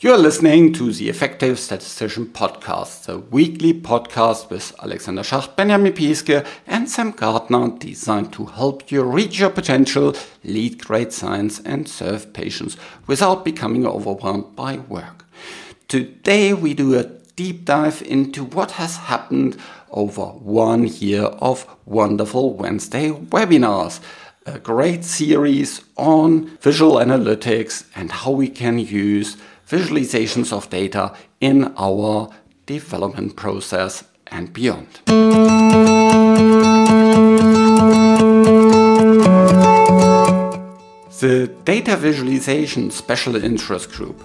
You are listening to the Effective Statistician Podcast, the weekly podcast with Alexander Schacht, Benjamin Piske, and Sam Gardner, designed to help you reach your potential, lead great science, and serve patients without becoming overwhelmed by work. Today, we do a deep dive into what has happened over one year of wonderful Wednesday webinars a great series on visual analytics and how we can use visualizations of data in our development process and beyond. The Data Visualization Special Interest Group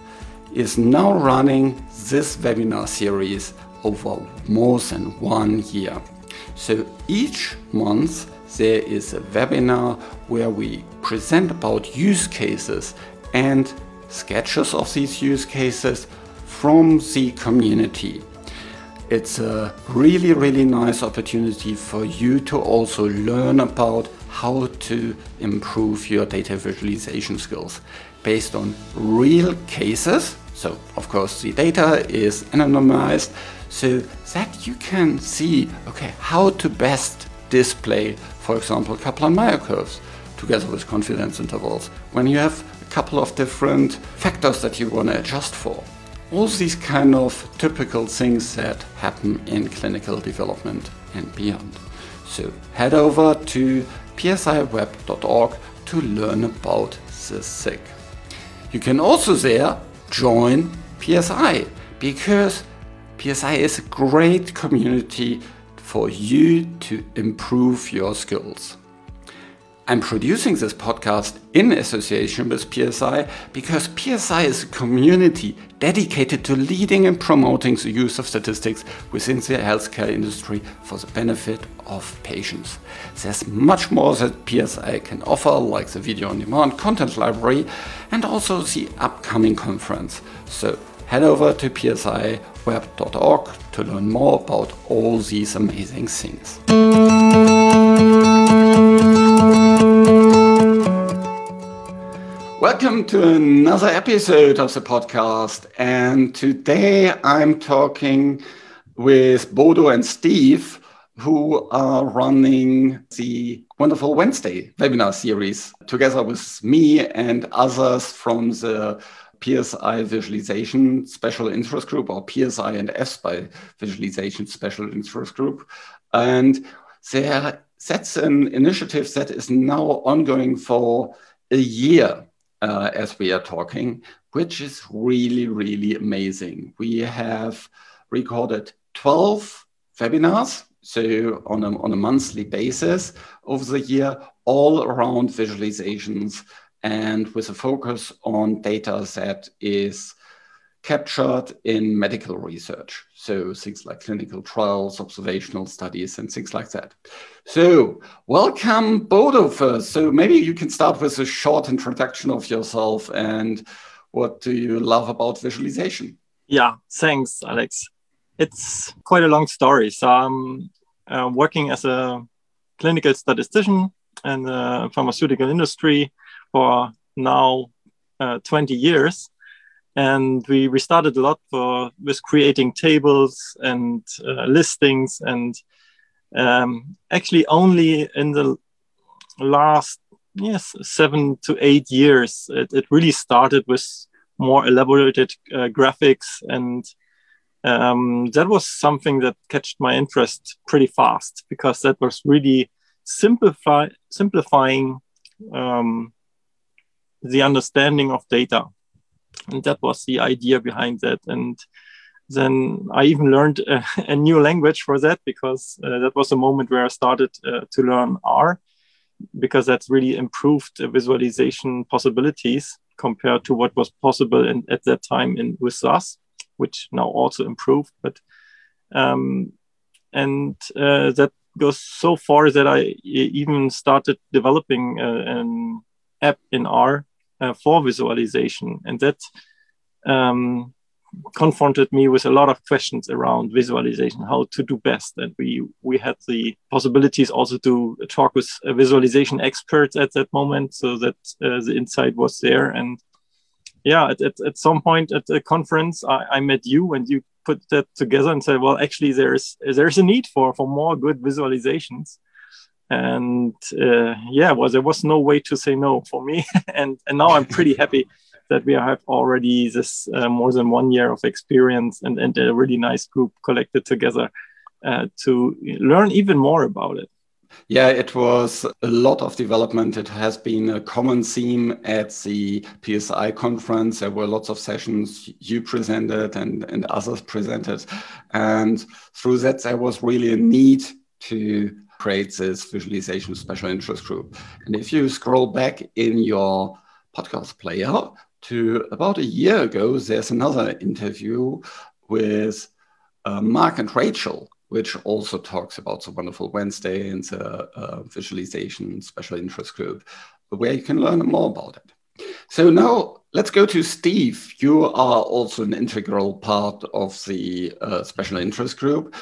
is now running this webinar series over more than one year. So each month there is a webinar where we present about use cases and sketches of these use cases from the community. It's a really, really nice opportunity for you to also learn about how to improve your data visualization skills based on real cases. So, of course, the data is anonymized so that you can see okay how to best display, for example, Kaplan-Meier curves together with confidence intervals when you have couple of different factors that you want to adjust for. All these kind of typical things that happen in clinical development and beyond. So head over to psiweb.org to learn about the thing. You can also there join PSI because PSI is a great community for you to improve your skills. I'm producing this podcast in association with PSI because PSI is a community dedicated to leading and promoting the use of statistics within the healthcare industry for the benefit of patients. There's much more that PSI can offer, like the video on demand content library and also the upcoming conference. So head over to psiweb.org to learn more about all these amazing things. Welcome to another episode of the podcast. And today I'm talking with Bodo and Steve, who are running the Wonderful Wednesday webinar series together with me and others from the PSI Visualization Special Interest Group or PSI and EFSPI Visualization Special Interest Group. And there, that's an initiative that is now ongoing for a year uh, as we are talking, which is really, really amazing. We have recorded 12 webinars, so on a, on a monthly basis over the year, all around visualizations and with a focus on data that is captured in medical research. So things like clinical trials, observational studies, and things like that. So welcome, Bodo, first. So maybe you can start with a short introduction of yourself and what do you love about visualization? Yeah, thanks, Alex. It's quite a long story. So I'm uh, working as a clinical statistician in the pharmaceutical industry for now uh, 20 years and we, we started a lot for with creating tables and uh, listings and um, actually only in the last yes seven to eight years it, it really started with more elaborated uh, graphics and um, that was something that catched my interest pretty fast because that was really simplify simplifying um, the understanding of data. And that was the idea behind that. And then I even learned a, a new language for that because uh, that was a moment where I started uh, to learn R because that's really improved visualization possibilities compared to what was possible in, at that time in with SAS, which now also improved. But um, and uh, that goes so far that I even started developing uh, an app in R uh, for visualization. And that um, confronted me with a lot of questions around visualization, how to do best. And we, we had the possibilities also to talk with visualization experts at that moment so that uh, the insight was there. And yeah, at, at, at, some point at the conference, I, I met you and you put that together and said, well, actually, there's there's a need for for more good visualizations. And uh, yeah, well, there was no way to say no for me. and and now I'm pretty happy that we have already this uh, more than one year of experience and, and a really nice group collected together uh, to learn even more about it. Yeah, it was a lot of development. It has been a common theme at the PSI conference. There were lots of sessions you presented and, and others presented. And through that, there was really a need to create this visualization special interest group. And if you scroll back in your podcast player to about a year ago, there's another interview with uh, Mark and Rachel which also talks about the Wonderful Wednesday and the uh, visualization special interest group, where you can learn more about it. So now let's go to Steve. You are also an integral part of the uh, special interest group.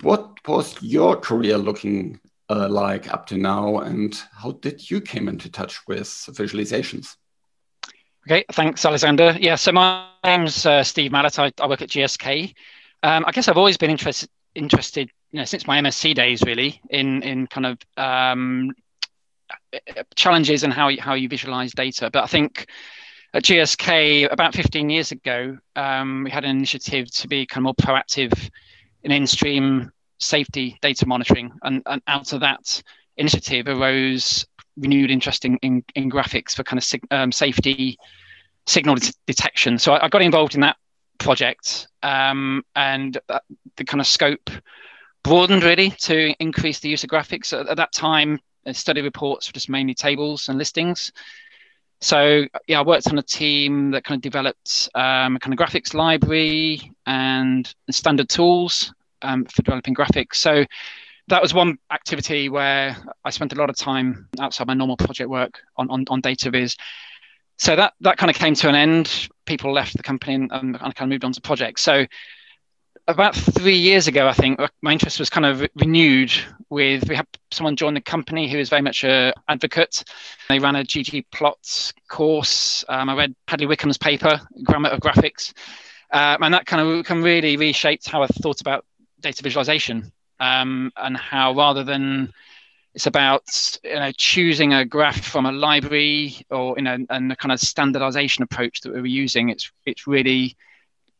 What was your career looking uh, like up to now, and how did you came into touch with visualizations? Okay, thanks, Alexander. Yeah, so my name's uh, Steve Mallett. I, I, work at GSK. Um, I guess I've always been interested interested you know, since my MSc days, really, in in kind of um, challenges and how you, how you visualize data. But I think at GSK about 15 years ago, um, we had an initiative to be kind of more proactive in in-stream safety data monitoring, and, and out of that initiative arose renewed interest in, in, in graphics for kind of sig- um, safety signal det- detection. So I, I, got involved in that project, um, and the kind of scope broadened really to increase the use of graphics. At, at that time, uh, study reports were just mainly tables and listings. So yeah, I worked on a team that kind of developed um, a kind of graphics library and standard tools um, for developing graphics. So that was one activity where I spent a lot of time outside my normal project work on, on, on data viz so that that kind of came to an end. People left the company and, and kind of moved on to projects. So about three years ago, I think my interest was kind of renewed. With we had someone join the company who is very much a advocate. They ran a ggplot course. Um, I read Hadley Wickham's paper, Grammar of Graphics, um, and that kind of really reshaped how I thought about data visualization um, and how rather than it's about you know choosing a graph from a library or you know and the kind of standardization approach that we were using it's it's really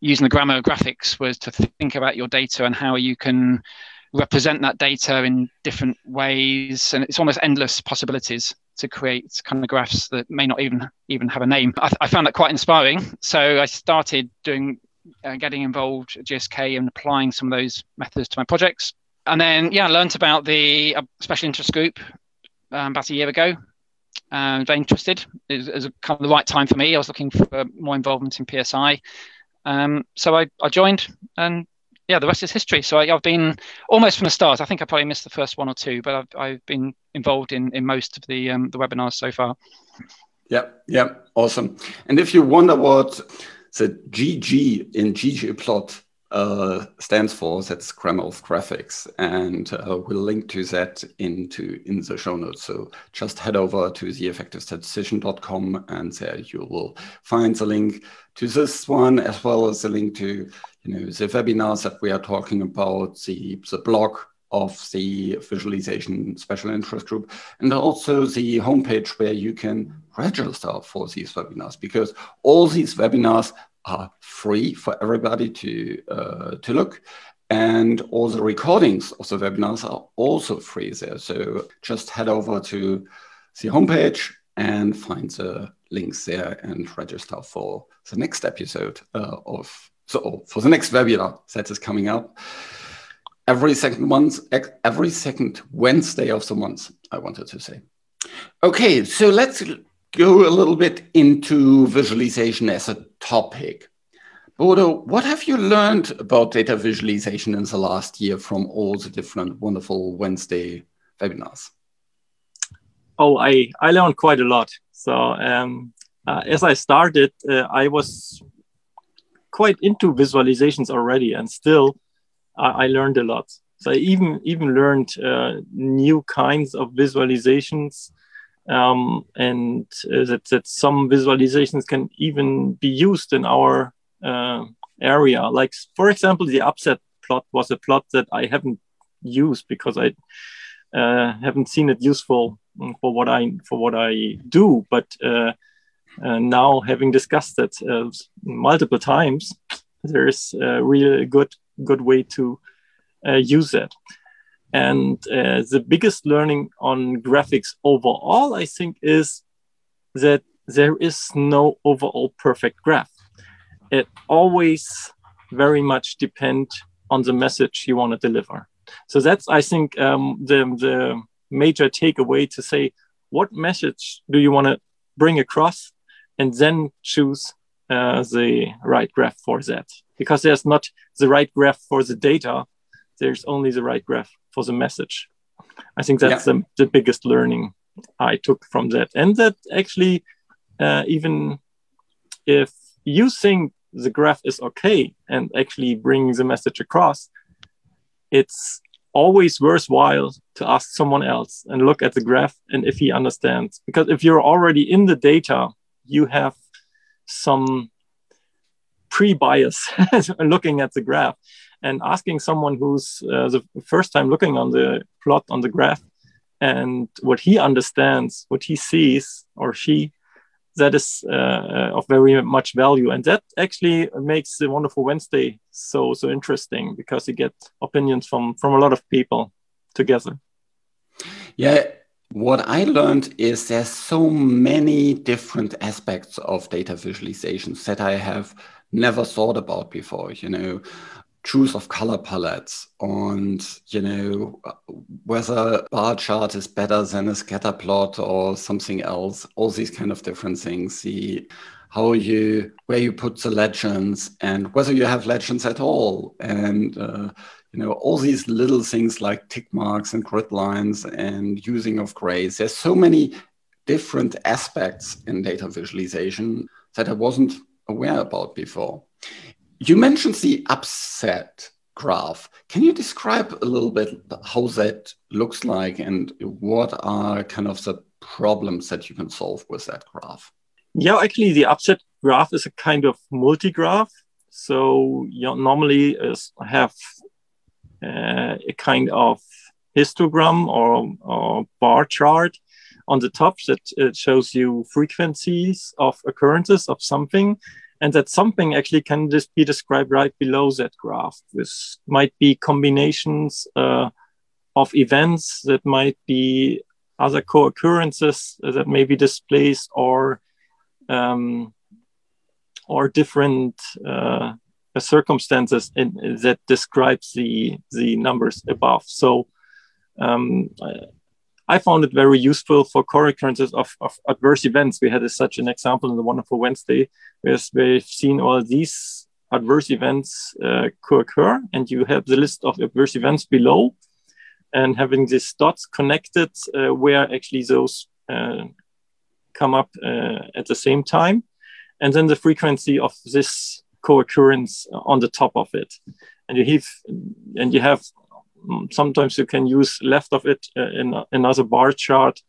using the grammar of graphics was to think about your data and how you can represent that data in different ways and it's almost endless possibilities to create kind of graphs that may not even even have a name i, I found that quite inspiring so i started doing uh, getting involved at gsk and applying some of those methods to my projects and then yeah, I learned about the uh, special interest group um, about a year ago. Um, very interested. It was, it was, kind of the right time for me. I was looking for more involvement in PSI, um, so I, I joined, and yeah, the rest is history. So I, have been almost from the start. I think I probably missed the first one or two, but I've, I've been involved in in most of the um, the webinars so far. Yeah, yeah, awesome. And if you wonder what the GG in ggplot uh, stands for. That's Grammar of Graphics, and uh, we'll link to that into in the show notes. So just head over to theeffectivestatistician.com, and there you will find the link to this one as well as the link to you know the webinars that we are talking about, the the blog of the visualization special interest group, and also the homepage where you can register for these webinars because all these webinars are free for everybody to uh, to look. And all the recordings of the webinars are also free there. So just head over to the homepage and find the links there and register for the next episode uh, of so for the next webinar that is coming up every second month every second Wednesday of the month. I wanted to say. Okay, so let's go a little bit into visualization as a topic. Bodo, what have you learned about data visualization in the last year from all the different wonderful Wednesday webinars? Oh, I, I learned quite a lot. So um, uh, as I started, uh, I was quite into visualizations already, and still I learned a lot. So I even even learned uh, new kinds of visualizations um, and uh, that, that some visualizations can even be used in our uh, area. Like, for example, the upset plot was a plot that I haven't used because I uh, haven't seen it useful for what I for what I do. But uh, uh, now, having discussed that uh, multiple times, there is a really good good way to use it. And uh, the biggest learning on graphics overall, I think, is that there is no overall perfect graph. It always very much depend on the message you want to deliver. So that's, I think, um, the, the major takeaway to say, what message do you want to bring across? And then choose uh, the right graph for that. Because there's not the right graph for the data, there's only the right graph for the message. I think that's yeah. the, the biggest learning I took from that. And that actually, uh, even if you think the graph is okay and actually bringing the message across, it's always worthwhile to ask someone else and look at the graph and if he understands. Because if you're already in the data, you have some pre bias looking at the graph and asking someone who's uh, the first time looking on the plot on the graph and what he understands, what he sees or she, that is uh, of very much value. And that actually makes the Wonderful Wednesday so so interesting because you get opinions from from a lot of people together. Yeah, what I learned is there's so many different aspects of data visualizations that I have never thought about before. You know, choose of color palettes. And you know whether bar chart is better than a scatter plot or something else all these kind of different things the how you where you put the legends and whether you have legends at all. And uh, you know all these little things like tick marks and grid lines and using of grays. There's so many different aspects in data visualization that i wasn't aware about before you mentioned the upset graph. Can you describe a little bit how that looks like and what are kind of the problems that you can solve with that graph? Yeah, actually, the upset graph is a kind of multi-graph. So you normally have uh, a kind of histogram or, or, bar chart on the top that it shows you frequencies of occurrences of something and that something actually can just be described right below that graph. This might be combinations uh, of events that might be other co-occurrences that may be displaced or um, or different uh, circumstances in, that describes the the numbers above. So um, I found it very useful for co-occurrences of, of adverse events. We had a, such an example in the Wonderful Wednesday, where we've seen all these adverse events uh, co-occur, and you have the list of adverse events below, and having these dots connected uh, where actually those uh, come up uh, at the same time, and then the frequency of this co-occurrence on the top of it, and you have and you have sometimes you can use left of it uh, in another bar chart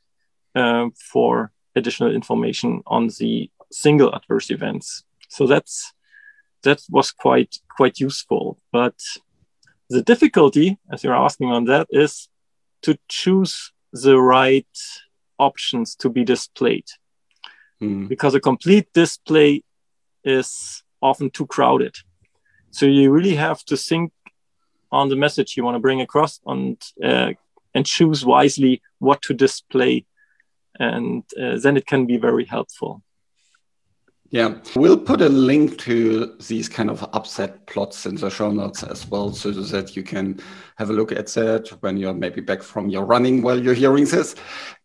uh, for additional information on the single adverse events. So that's that was quite quite useful. But the difficulty, as you're asking on that, is to choose the right options to be displayed. Mm. Because a complete display is often too crowded. So you really have to think on the message you want to bring across and uh, and choose wisely what to display. And uh, then it can be very helpful. Yeah. We'll put a link to these kind of upset plots in the show notes as well so that you can have a look at that when you're maybe back from your running while you're hearing this.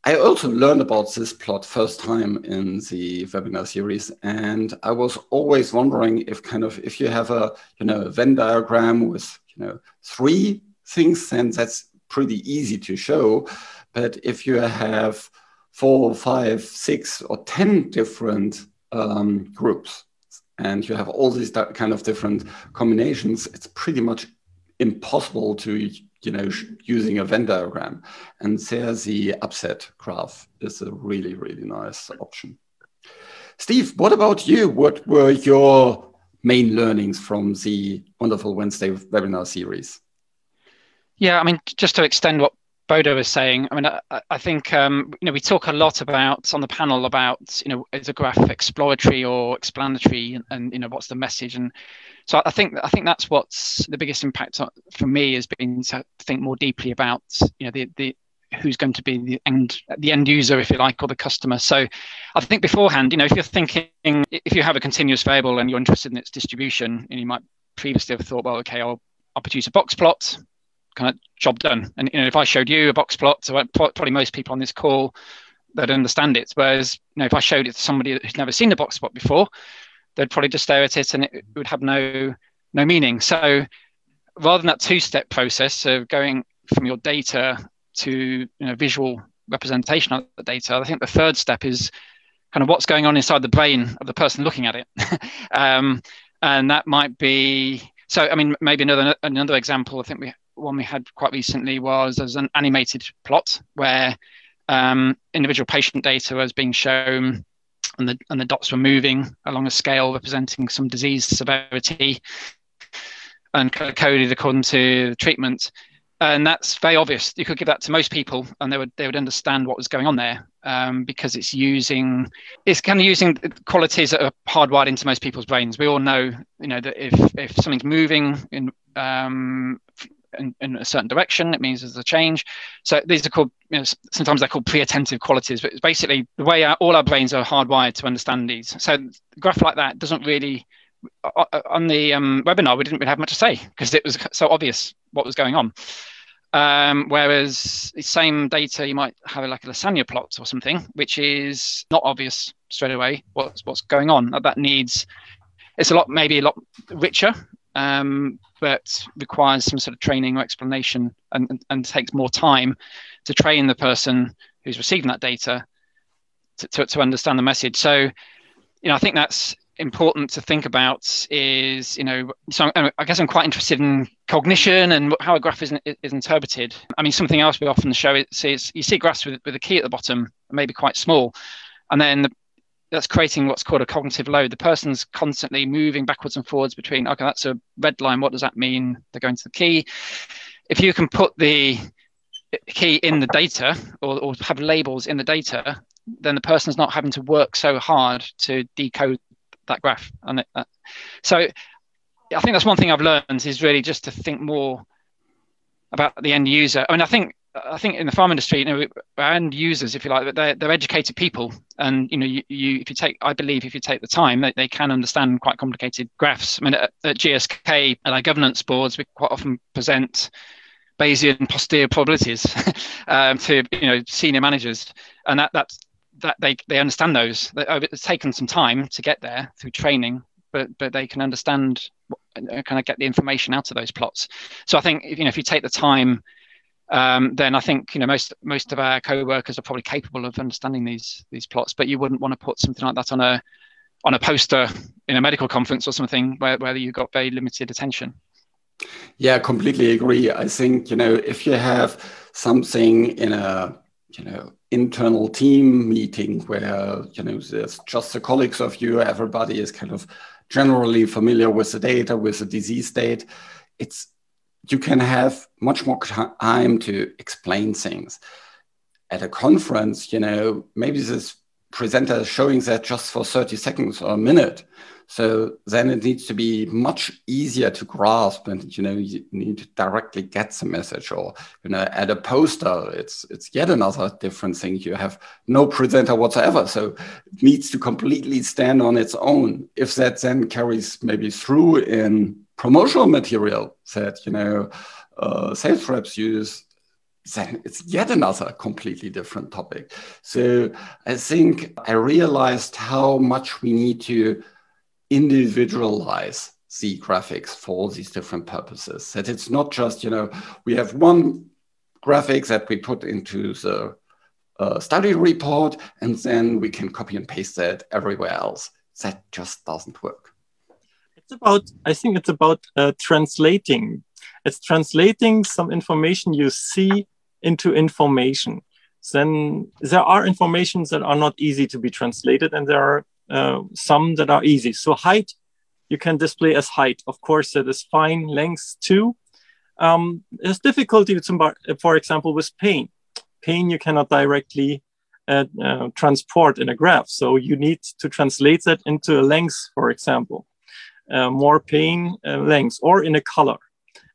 I also learned about this plot first time in the webinar series and i was always wondering if kind of if you have a you know a venn diagram with you know three things, then that's pretty easy to show. But if you have four, five, six, or ten different um, groups, and you have all these kind of different combinations, it's pretty much impossible to you know, using a Venn diagram. And there the upset graph is a really, really nice option. Steve, what about you? What were your main learnings from the Wonderful Wednesday webinar series? Yeah, I mean, just to extend what Bodo was saying, I mean, I, I think um, you know we talk a lot about on the panel about you know is a graph exploratory or explanatory, and, and you know what's the message, and so I think I think that's what's the biggest impact for me has been to think more deeply about you know the the who's going to be the end the end user if you like or the customer so i think beforehand you know if you're thinking if you have a continuous variable and you're interested in its distribution and you might previously have thought well okay i'll, I'll produce a box plot kind of job done. And you know, if I showed you a box plot, so probably most people on this call that understand it. Whereas, you know, if I showed it to somebody who's never seen a box plot before, they'd probably just stare at it and it would have no no meaning. So rather than that two-step process of going from your data to you know visual representation of the data, I think the third step is kind of what's going on inside the brain of the person looking at it. um, and that might be so i mean maybe another another example i think we one we had quite recently was as an animated plot where um, individual patient data was being shown and the, and the dots were moving along a scale representing some disease severity and coded according to the treatment. And that's very obvious. You could give that to most people, and they would they would understand what was going on there um, because it's using it's kind of using qualities that are hardwired into most people's brains. We all know, you know, that if if something's moving in um, in, in, a certain direction. It means there's a change. So these are called, you know, sometimes they're called pre-attentive qualities, but it's basically the way our, all our brains are hardwired to understand these. So a graph like that doesn't really, on the um, webinar, we didn't really have much to say because it was so obvious what was going on. Um, whereas the same data, you might have like a lasagna plot or something, which is not obvious straight away what's what's going on. That needs it's a lot maybe a lot richer um, but requires some sort of training or explanation and, and, and, takes more time to train the person who's receiving that data to, to, to understand the message. So, you know, I think that's important to think about is, you know, so um, I guess I'm quite interested in cognition and how a graph is, is interpreted. I mean, something else we often show is you see graphs with, with a key at the bottom, maybe quite small, and then the, that's creating what's called a cognitive load. The person's constantly moving backwards and forwards between, okay, that's a red line. What does that mean? They're going to the key. If you can put the key in the data or, or have labels in the data, then the person's not having to work so hard to decode that graph. And uh, so I think that's one thing I've learned is really just to think more about the end user. I mean, I think I think in the farm industry, you know, and users, if you like, they're, they're educated people, and you know, you, you if you take, I believe, if you take the time, they, they can understand quite complicated graphs. I mean, at, at GSK, at our governance boards, we quite often present Bayesian posterior probabilities um, to you know senior managers, and that that's that they they understand those. It's taken some time to get there through training, but but they can understand kind of get the information out of those plots. So I think you know if you take the time um, then I think you know most most of our co-workers are probably capable of understanding these these plots. But you wouldn't want to put something like that on a on a poster in a medical conference or something where, where you got very limited attention. Yeah, completely agree. I think you know if you have something in a you know internal team meeting where you know there's just the colleagues of you, everybody is kind of generally familiar with the data, with the disease state. It's you can have much more time to explain things. At a conference, you know, maybe this presenter is showing that just for 30 seconds or a minute. So then it needs to be much easier to grasp and you know you need to directly get the message or you know at a poster it's it's yet another different thing. You have no presenter whatsoever. So it needs to completely stand on its own. If that then carries maybe through in promotional material that you know uh, sales reps use then it's yet another completely different topic so i think i realized how much we need to individualize the graphics for these different purposes. That it's not just you know we have one graphic that we put into the uh, study report and then we can copy and paste that everywhere else. That just doesn't work. It's about i think it's about uh, translating. It's translating some information you see into information. Then there are informations that are not easy to be translated, and there are uh, some that are easy. So height, you can display as height. Of course, that is fine. Length too. Um, there's difficulty, with, some, for example, with pain. Pain you cannot directly uh, uh, transport in a graph. So you need to translate that into a length, for example, uh, more pain uh, length or in a color.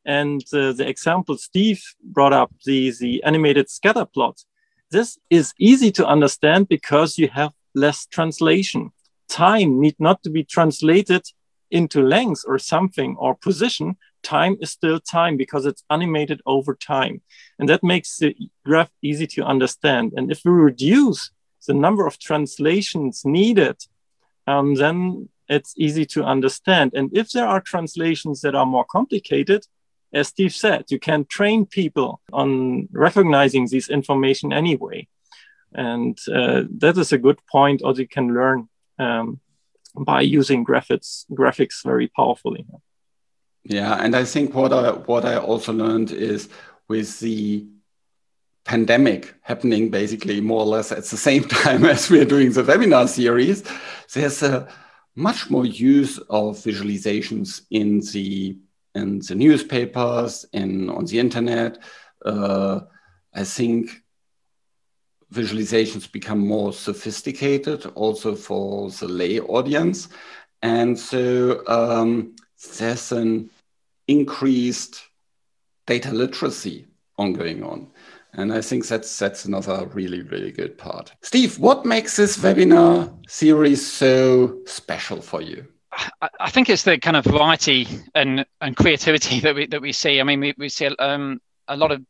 And uh, the example Steve brought up, the, the animated scatter plot, this is easy to understand because you have less translation. Time need not to be translated into length or something or position, time is still time because it's animated over time. And that makes the graph easy to understand. And if we reduce the number of translations needed, um, then it's easy to understand. And if there are translations that are more complicated, as Steve said, you can train people on recognizing this information anyway. And uh, that is a good point, or you can learn um, by using graphics, graphics very powerfully. Yeah, and I think what I what I also learned is with the pandemic happening basically more or less at the same time as we're doing the webinar series, there's a much more use of visualizations in the in the newspapers, in on the internet. Uh, I think visualizations become more sophisticated also for the lay audience, and so um, there's an increased data literacy ongoing on. And I think that's that's another really, really good part. Steve, what makes this webinar series so special for you? I think it's the kind of variety and, and creativity that we that we see. I mean, we, we see um, a lot of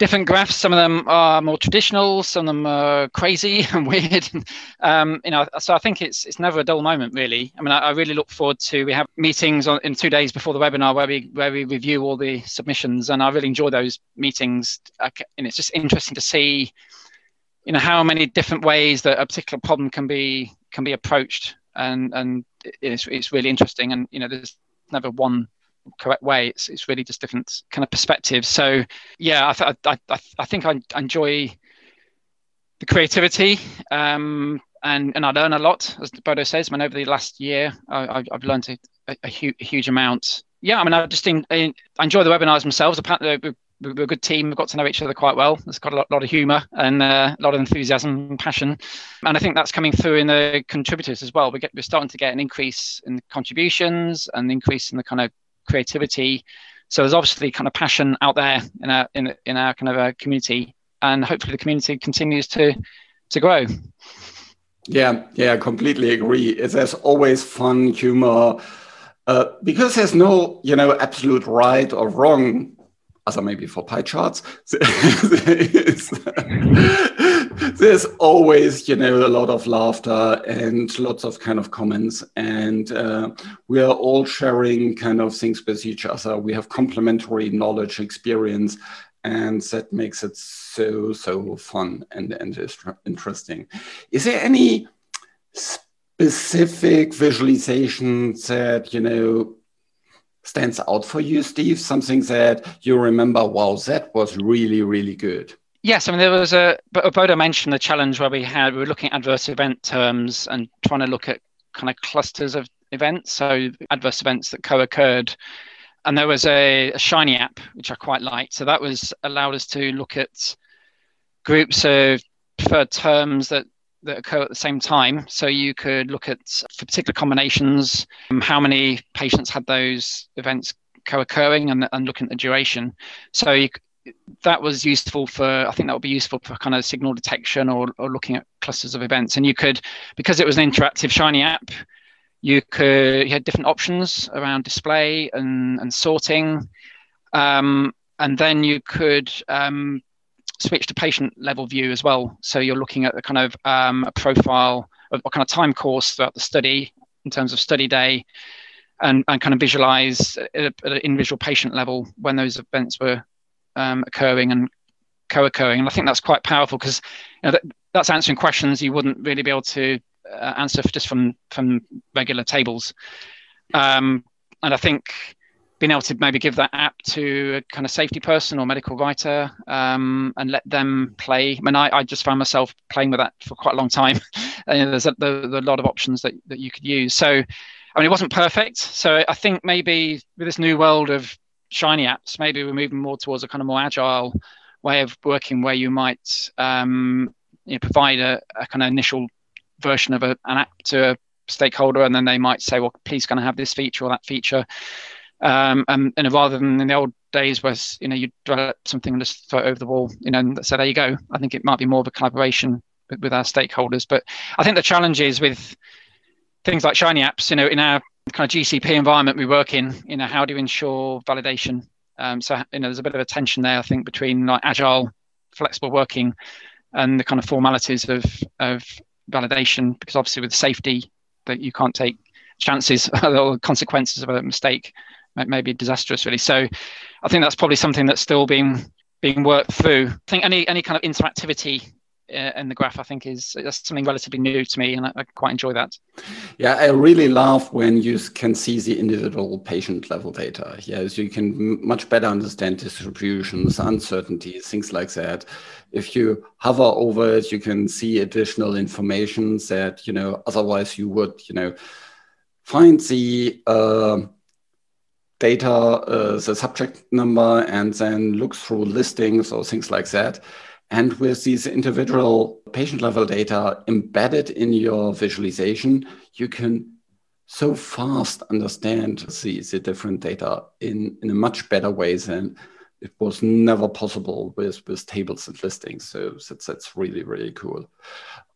different graphs. Some of them are more traditional, some of them are crazy and weird. um, you know, so I think it's it's never a dull moment, really. I mean, I, I really look forward to we have meetings on, in two days before the webinar where we where we review all the submissions, and I really enjoy those meetings. And it's just interesting to see, you know, how many different ways that a particular problem can be can be approached, and and it's it's really interesting. And you know, there's never one correct way. It's it's really just different kind of perspectives. So yeah, I th- I, I, I think I enjoy the creativity. Um, and, and I learn a lot, as Bodo says. I mean, over the last year, I, have learned a, a, a, hu- a, huge amount. Yeah, I mean, I just in, I enjoy the webinars themselves. Apparently, we're, a good team. We've got to know each other quite well. There's got a lot, lot of humour and uh, a lot of enthusiasm and passion. And I think that's coming through in the contributors as well. We get, we're starting to get an increase in contributions and increase in the kind of creativity. So there's obviously kind of passion out there in our in, in our kind of a community, and hopefully the community continues to to grow. Yeah, yeah, I completely agree. There's always fun, humor, uh, because there's no, you know, absolute right or wrong other maybe for pie charts. there's always, you know, a lot of laughter and lots of kind of comments, and uh, we are all sharing kind of things with each other. We have complementary knowledge, experience, and that makes it so so fun and and interesting. Is there any specific visualization that you know stands out for you, Steve? Something that you remember, wow, that was really, really good. Yes, I mean there was a. But Bodo mentioned the challenge where we had we were looking at adverse event terms and trying to look at kind of clusters of events, so adverse events that co-occurred, and there was a, a Shiny app which I quite liked. So that was allowed us to look at groups of preferred terms that that occur at the same time. So you could look at for particular combinations, um, how many patients had those events co-occurring and, and looking at the duration. So you, that was useful for, I think that would be useful for kind of signal detection or, or looking at clusters of events. And you could, because it was an interactive Shiny app, you could, you had different options around display and, and sorting. Um, and then you could um, switch to patient level view as well. So you're looking at the kind of um, a profile of what kind of time course throughout the study in terms of study day and, and kind of visualize at, an individual patient level when those events were um, occurring and co-occurring. And I think that's quite powerful because you know, that, that's answering questions you wouldn't really be able to uh, answer just from, from regular tables. Um, and I think being able to maybe give that app to a kind of safety person or medical writer um, and let them play. I mean, I, I, just found myself playing with that for quite a long time. and there's a, there's a lot of options that, that you could use. So, I mean, it wasn't perfect. So I think maybe with this new world of Shiny apps, maybe we're moving more towards a kind of more agile way of working where you might um, you know, provide a, a, kind of initial version of a, an app to a stakeholder and then they might say, well, please can I have this feature or that feature? Um, and, and rather than in the old days where you know you develop something and just throw it over the wall, you know, and so there you go. I think it might be more of a collaboration with, with our stakeholders. But I think the challenge is with things like Shiny apps. You know, in our kind of GCP environment we work in, you know, how do you ensure validation? Um, so you know, there's a bit of a tension there, I think, between like agile, flexible working, and the kind of formalities of of validation, because obviously with safety, that you can't take chances or consequences of a mistake may be disastrous really so i think that's probably something that's still being being worked through i think any any kind of interactivity uh, in the graph i think is that's something relatively new to me and I, I, quite enjoy that. Yeah i really love when you can see the individual patient level data. Yes you can much better understand distributions uncertainties things like that. If you hover over it you can see additional information that you know otherwise you would you know find the uh, data, uh, the subject number, and then look through listings or things like that. And with these individual patient level data embedded in your visualization, you can so fast understand the, the different data in, in a much better way than it was never possible with, with tables and listings. So that's, that's really, really cool.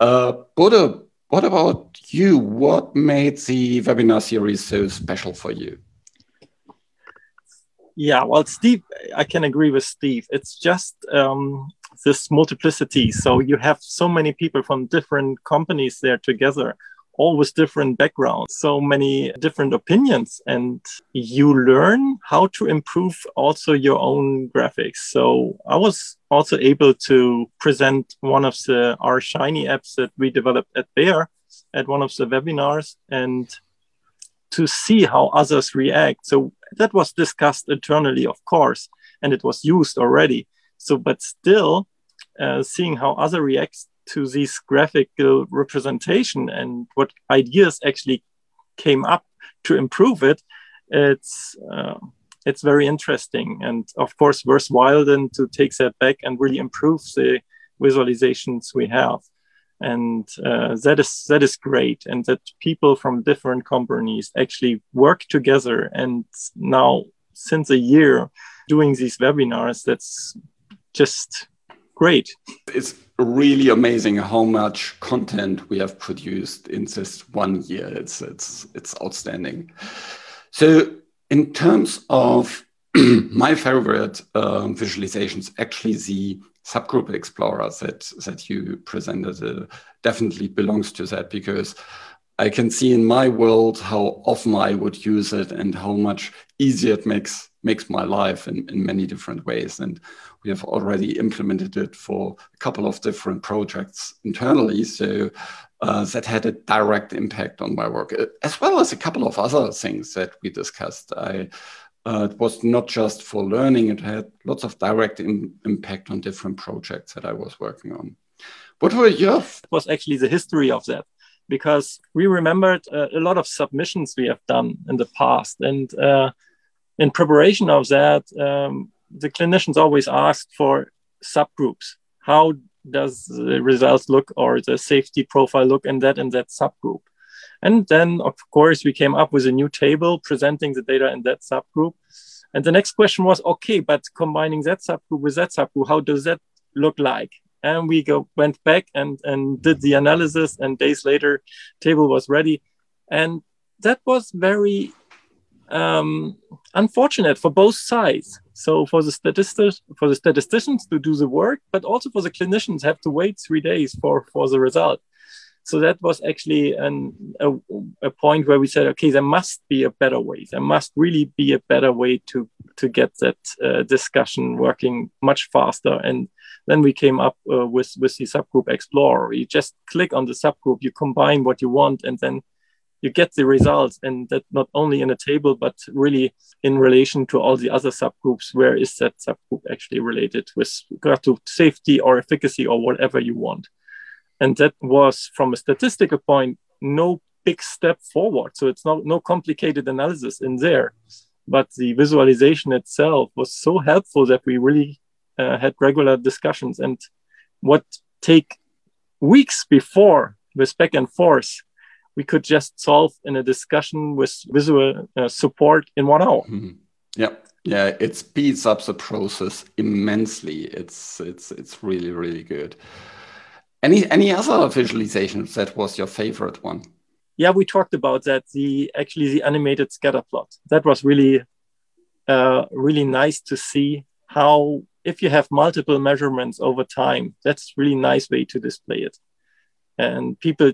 Uh, Bodo, what about you? What made the webinar series so special for you? Yeah, well, Steve, I can agree with Steve. It's just um, this multiplicity. So you have so many people from different companies there together, all with different backgrounds, so many different opinions, and you learn how to improve also your own graphics. So I was also able to present one of the our Shiny apps that we developed at Bayer at one of the webinars and to see how others react. So that was discussed internally, of course, and it was used already. So, but still, uh, seeing how other reacts to this graphical representation and what ideas actually came up to improve it, it's uh, it's very interesting and of course worthwhile then to take that back and really improve the visualizations we have. And uh, that is that is great and that people from different companies actually work together and now since a year doing these webinars that's just great. It's really amazing how much content we have produced in this one year. It's it's it's outstanding. So in terms of my favorite um, visualizations actually the subgroup explorer that that you presented uh, definitely belongs to that because I can see in my world how often I would use it and how much easier it makes makes my life in, in many different ways. And we have already implemented it for a couple of different projects internally. So uh, that had a direct impact on my work, uh, as well as a couple of other things that we discussed. I uh, it was not just for learning, it had lots of direct Im impact on different projects that I was working on. What were your? It was actually the history of that because we remembered uh, a lot of submissions we have done in the past. And uh, in preparation of that, um, the clinicians always asked for subgroups. How does the results look or the safety profile look in that in that subgroup? And then, of course, we came up with a new table presenting the data in that subgroup. And the next question was, okay, but combining that subgroup with that subgroup, how does that look like? And we go went back and, and did the analysis, and days later, table was ready. And that was very um, unfortunate for both sides. So for the statistics, for the statisticians to do the work, but also for the clinicians have to wait three days for for the result. So that was actually an, a, a, point where we said, okay, there must be a better way. There must really be a better way to to get that uh, discussion working much faster. And then we came up uh, with with the subgroup explorer. You just click on the subgroup, you combine what you want, and then you get the results and that not only in a table but really in relation to all the other subgroups where is that subgroup actually related with regard to safety or efficacy or whatever you want. And that was from a statistical point no big step forward. So it's not no complicated analysis in there but the visualization itself was so helpful that we really uh, had regular discussions. And what take weeks before with back and forth we could just solve in a discussion with visual uh, support in one hour. Mm-hmm. Yeah, yeah, it speeds up the process immensely. It's it's it's really really good. Any any other visualizations that was your favorite one? Yeah, we talked about that. The actually the animated scatter plot that was really uh, really nice to see how if you have multiple measurements over time, that's really nice way to display it, and people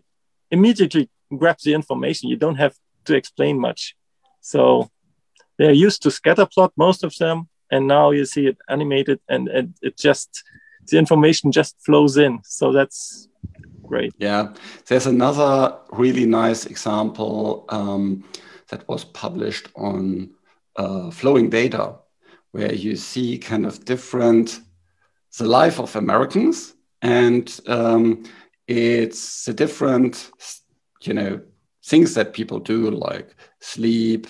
immediately grab the information. You don't have to explain much. So they're used to scatter plot, most of them, and now you see it animated and, and it just the information just flows in. So that's great. Yeah, there's another really nice example um, that was published on uh, flowing data, where you see kind of different the life of Americans and um, it's the different you know things that people do like sleep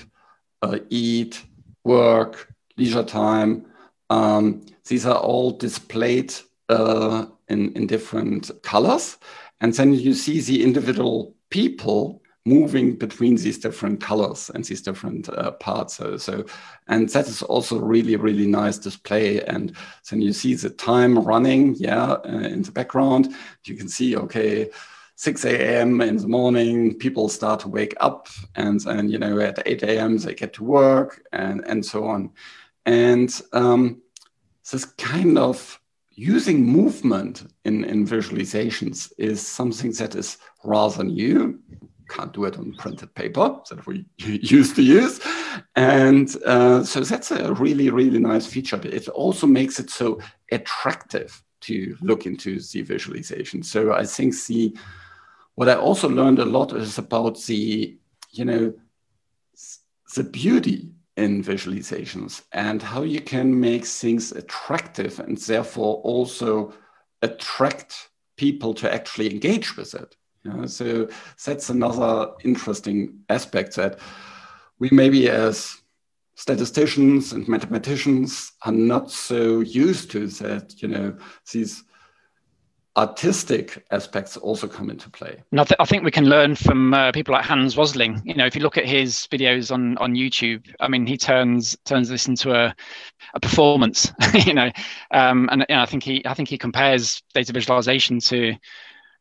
uh, eat work leisure time um, these are all displayed uh, in, in different colors and then you see the individual people moving between these different colors and these different uh, parts. So, so, and that is also really, really nice display. And then you see the time running, yeah, uh, in the background. You can see, okay, 6 a.m. in the morning, people start to wake up, and then you know at 8 a.m. they get to work, and and so on. And um, this kind of using movement in, in visualizations is something that is rather new. Can't do it on printed paper that we used to use. And uh, so that's a really, really nice feature. It also makes it so attractive to look into the visualization. So I think the what I also learned a lot is about the, you know, the beauty in visualizations and how you can make things attractive and therefore also attract people to actually engage with it. You know, so that's another interesting aspect that we maybe as statisticians and mathematicians are not so used to that, you know, these artistic aspects also come into play. I, th- I think we can learn from uh, people like Hans Rosling. You know, if you look at his videos on on YouTube, I mean, he turns turns this into a a performance. you know, um, and I think he I think he compares data visualization to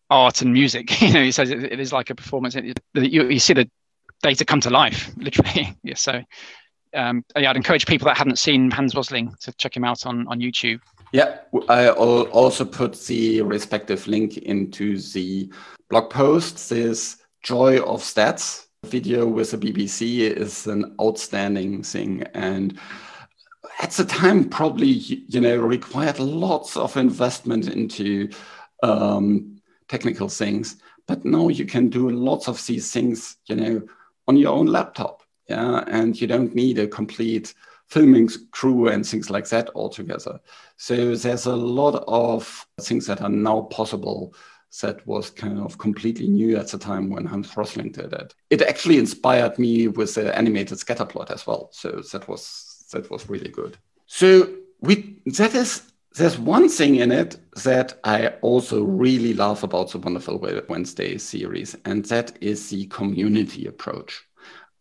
art and music. you know, he says it, it is like a performance. It, you, you see the data come to life, literally. yeah, so. Um, yeah, I'd encourage people that haven't seen Hans Rosling to check him out on, on YouTube. Yeah, I'll also put the respective link into the blog post. This Joy of Stats video with the BBC is an outstanding thing. And at the time, probably, you know, required lots of investment into um, technical things. But now you can do lots of these things, you know, on your own laptop. Yeah. And you don't need a complete filming crew and things like that altogether. So there's a lot of things that are now possible that was kind of completely new at the time when Hans Rosling did it. It actually inspired me with the animated scatter plot as well. So that was that was really good. So we that is there's one thing in it that I also really love about the Wonderful Wednesday series, and that is the community approach.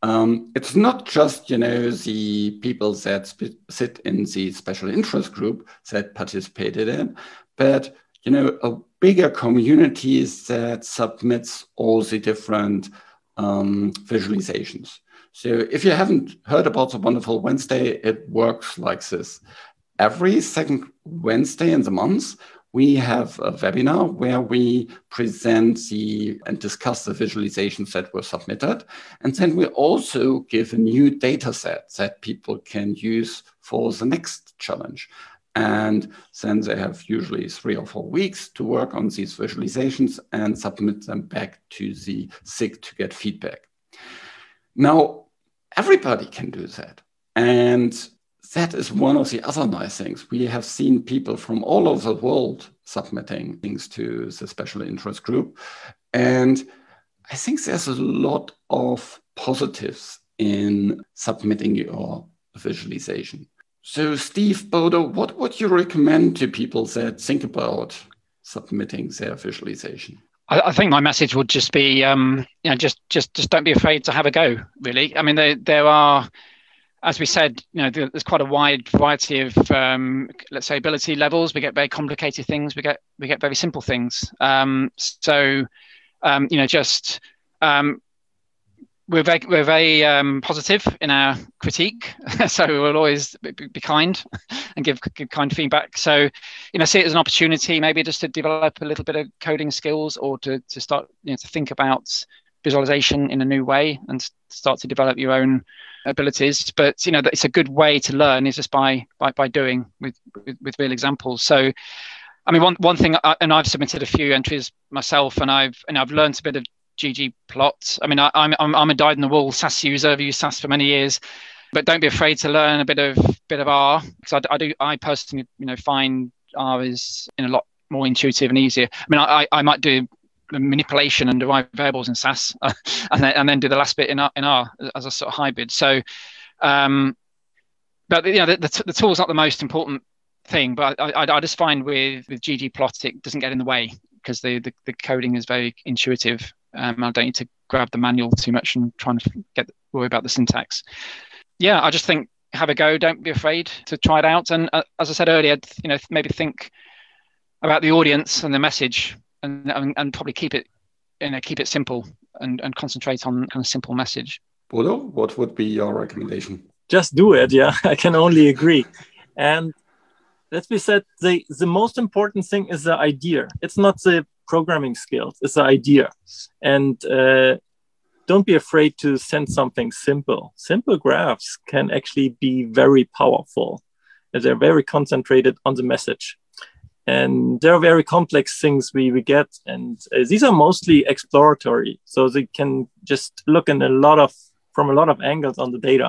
Um, it's not just you know the people that sit in the special interest group that participated in, but you know a bigger community that submits all the different um, visualizations. So if you haven't heard about the Wonderful Wednesday, it works like this. Every second Wednesday in the month, we have a webinar where we present the and discuss the visualizations that were submitted. And then we also give a new data set that people can use for the next challenge. And then they have usually three or four weeks to work on these visualizations and submit them back to the SIG to get feedback. Now, everybody can do that. And that is one of the other nice things. We have seen people from all over the world submitting things to the special interest group. And I think there's a lot of positives in submitting your visualization. So, Steve Bodo, what would you recommend to people that think about submitting their visualization? I, think my message would just be, um, you know, just just just don't be afraid to have a go. Really, I mean, there there are as we said, you know, there's quite a wide variety of, um, let's say, ability levels. We get very complicated things. We get we get very simple things. Um, so, um, you know, just um, we're very we're very um, positive in our critique, so we'll always be kind and give, give kind feedback. So, you know, see it as an opportunity, maybe just to develop a little bit of coding skills, or to to start you know to think about visualization in a new way and start to develop your own abilities but you know that it's a good way to learn is just by by, by doing with, with, with real examples. So i mean one one thing I, and i've submitted a few entries myself and i've and i've learned a bit of gg ggplot i mean I, am I'm, I'm a dyed in the wool SAS user i've used SAS for many years but don't be afraid to learn a bit of bit of r because I, I do i personally you know find r is in a lot more intuitive and easier. I mean i i might do manipulation and derive variables in SAS, uh, and then and then do the last bit in R, in R as a sort of hybrid. So, um, but you know, the, the, the tool is not the most important thing. But I, I, I, just find with with ggplot it doesn't get in the way because the, the, the coding is very intuitive. Um, I don't need to grab the manual too much and trying to get worry about the syntax. Yeah, I just think have a go. Don't be afraid to try it out. And uh, as I said earlier, you know, maybe think about the audience and the message and, and, and probably keep it you know keep it simple and, and concentrate on kind of simple message. Bodo, what would be your recommendation? Just do it. Yeah, I can only agree. And let's be said, the the most important thing is the idea. It's not the programming skills; it's the idea. And uh, don't be afraid to send something simple. Simple graphs can actually be very powerful. if They're very concentrated on the message and there are very complex things we, we get. And uh, these are mostly exploratory. So they can just look in a lot of from a lot of angles on the data.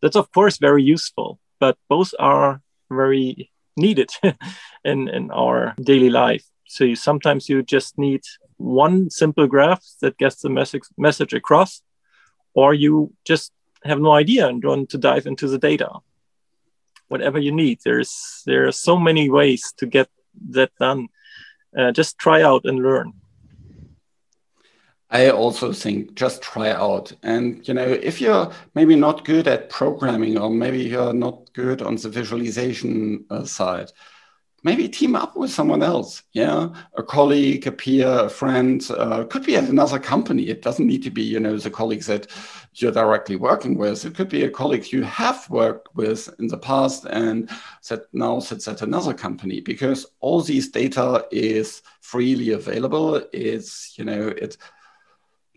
That's of course very useful but both are very needed in, in our daily life. So you, sometimes you just need one simple graph that gets the message message across or you just have no idea and want to dive into the data. Whatever you need there's there are so many ways to get that done. Uh, just try out and learn. I also think just try out. And, you know, if you're maybe not good at programming or maybe you're not good on the visualization uh, side, maybe team up with someone else. Yeah, a colleague, a peer, a friend. Uh, could be at another company. It doesn't need to be, you know, the colleagues that you're directly working with. It could be a colleague you have worked with in the past and that now sits at another company because all these data is freely available. It's, you know, it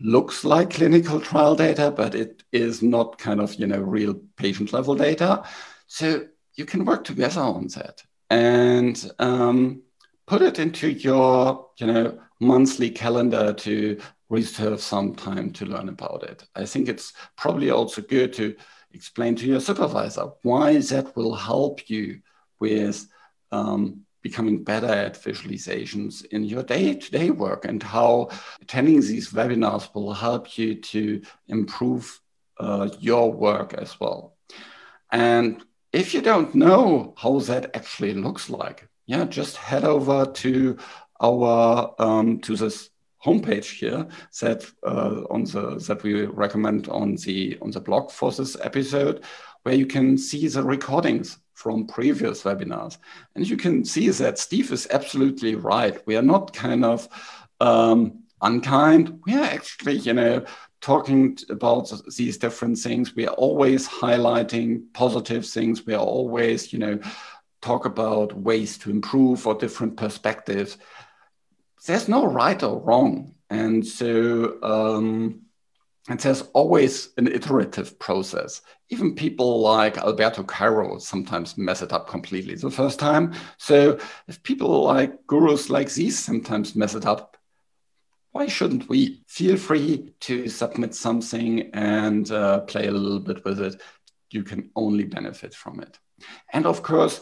looks like clinical trial data, but it is not kind of, you know, real patient level data. So you can work together on that and um, put it into your you know monthly calendar to reserve some time to learn about it. I think it's probably also good to explain to your supervisor why that will help you with um, becoming better at visualizations in your day-to-day work and how attending these webinars will help you to improve uh, your work as well. And if you don't know how that actually looks like, yeah, just head over to our um, to this homepage here that uh, on the that we recommend on the on the blog for this episode, where you can see the recordings from previous webinars, and you can see that Steve is absolutely right. We are not kind of um, unkind. We are actually, you know, talking about these different things. We are always highlighting positive things. We are always, you know, talk about ways to improve or different perspectives. There's no right or wrong. And so, um, and there's always an iterative process. Even people like Alberto Cairo sometimes mess it up completely the first time. So if people like gurus like these sometimes mess it up, why shouldn't we? Feel free to submit something and uh, play a little bit with it. You can only benefit from it. And of course,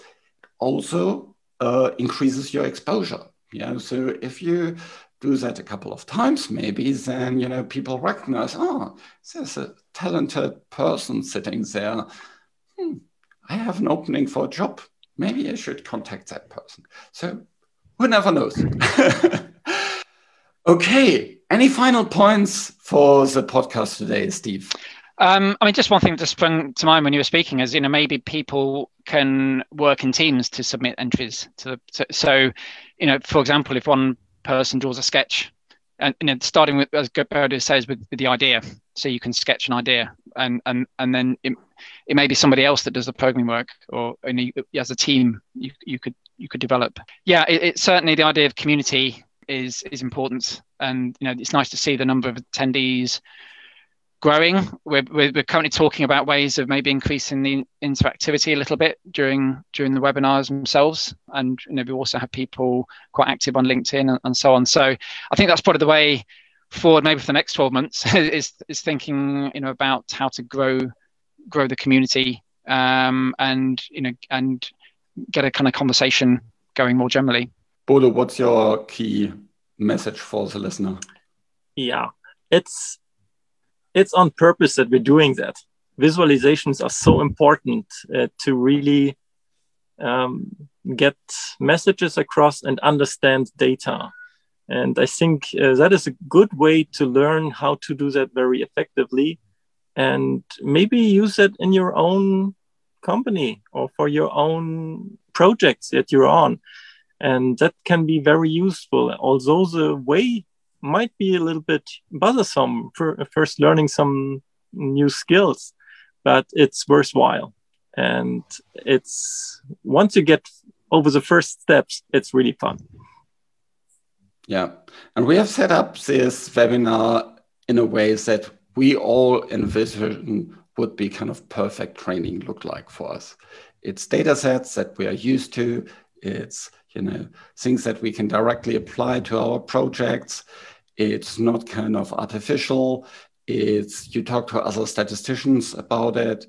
also uh, increases your exposure. Yeah. So if you do that a couple of times, maybe then you know people recognize, oh, there's a talented person sitting there. Hmm, I have an opening for a job. Maybe I should contact that person. So who never knows? okay. Any final points for the podcast today, Steve? Um, I mean, just one thing that sprung to mind when you were speaking is, you know, maybe people can work in teams to submit entries to. to so, you know, for example, if one person draws a sketch, and you know, starting with as Bodo says, with, with the idea, so you can sketch an idea, and and and then it, it may be somebody else that does the programming work, or you as a team, you you could you could develop. Yeah, it, it's certainly the idea of community is is important, and you know, it's nice to see the number of attendees growing. We're, we're, we're, currently talking about ways of maybe increasing the interactivity a little bit during during the webinars themselves, and you know we also have people quite active on LinkedIn and, and so on. So I think that's part of the way forward, maybe for the next 12 months, is is thinking you know about how to grow grow the community um, and you know and get a kind of conversation going more generally. Bodo, what's your key message for the listener? Yeah, it's it's on purpose that we're doing that. Visualizations are so important uh, to really um, get messages across and understand data. And I think uh, that is a good way to learn how to do that very effectively and maybe use it in your own company or for your own projects that you're on. And that can be very useful. Although the way might be a little bit bothersome for first learning some new skills, but it's worthwhile. And it's once you get over the first steps, it's really fun. Yeah. And we have set up this webinar in a way that we all envision would be kind of perfect training look like for us. It's data sets that we are used to. It's you know things that we can directly apply to our projects it's not kind of artificial. It's you talk to other statisticians about it.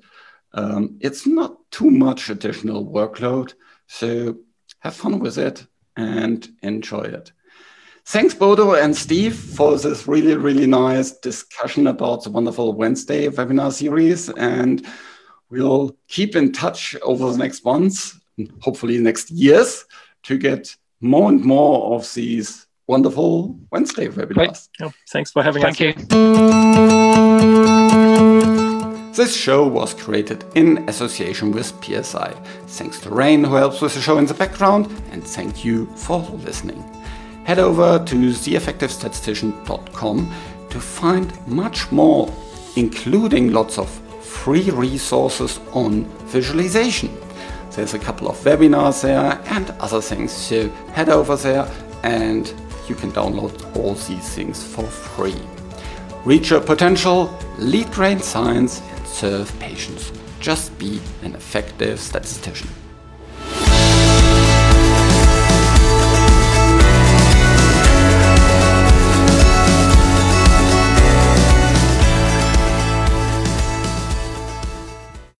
Um, it's not too much additional workload. So have fun with it and enjoy it. Thanks, Bodo and Steve, for this really, really nice discussion about the wonderful Wednesday webinar series. And we'll keep in touch over the next months, hopefully next years, to get more and more of these wonderful Wednesday webinars. Oh, thanks for having Thank us. Thank you. This show was created in association with PSI. Thanks to Reine, who helps with the show in the background, and thank you for listening. Head over to theeffectivestatistician.com to find much more, including lots of free resources on visualization. There's a couple of webinars there and other things, so head over there and you can download all these things for free. Reach your potential, lead brain science, and serve patients. Just be an effective statistician.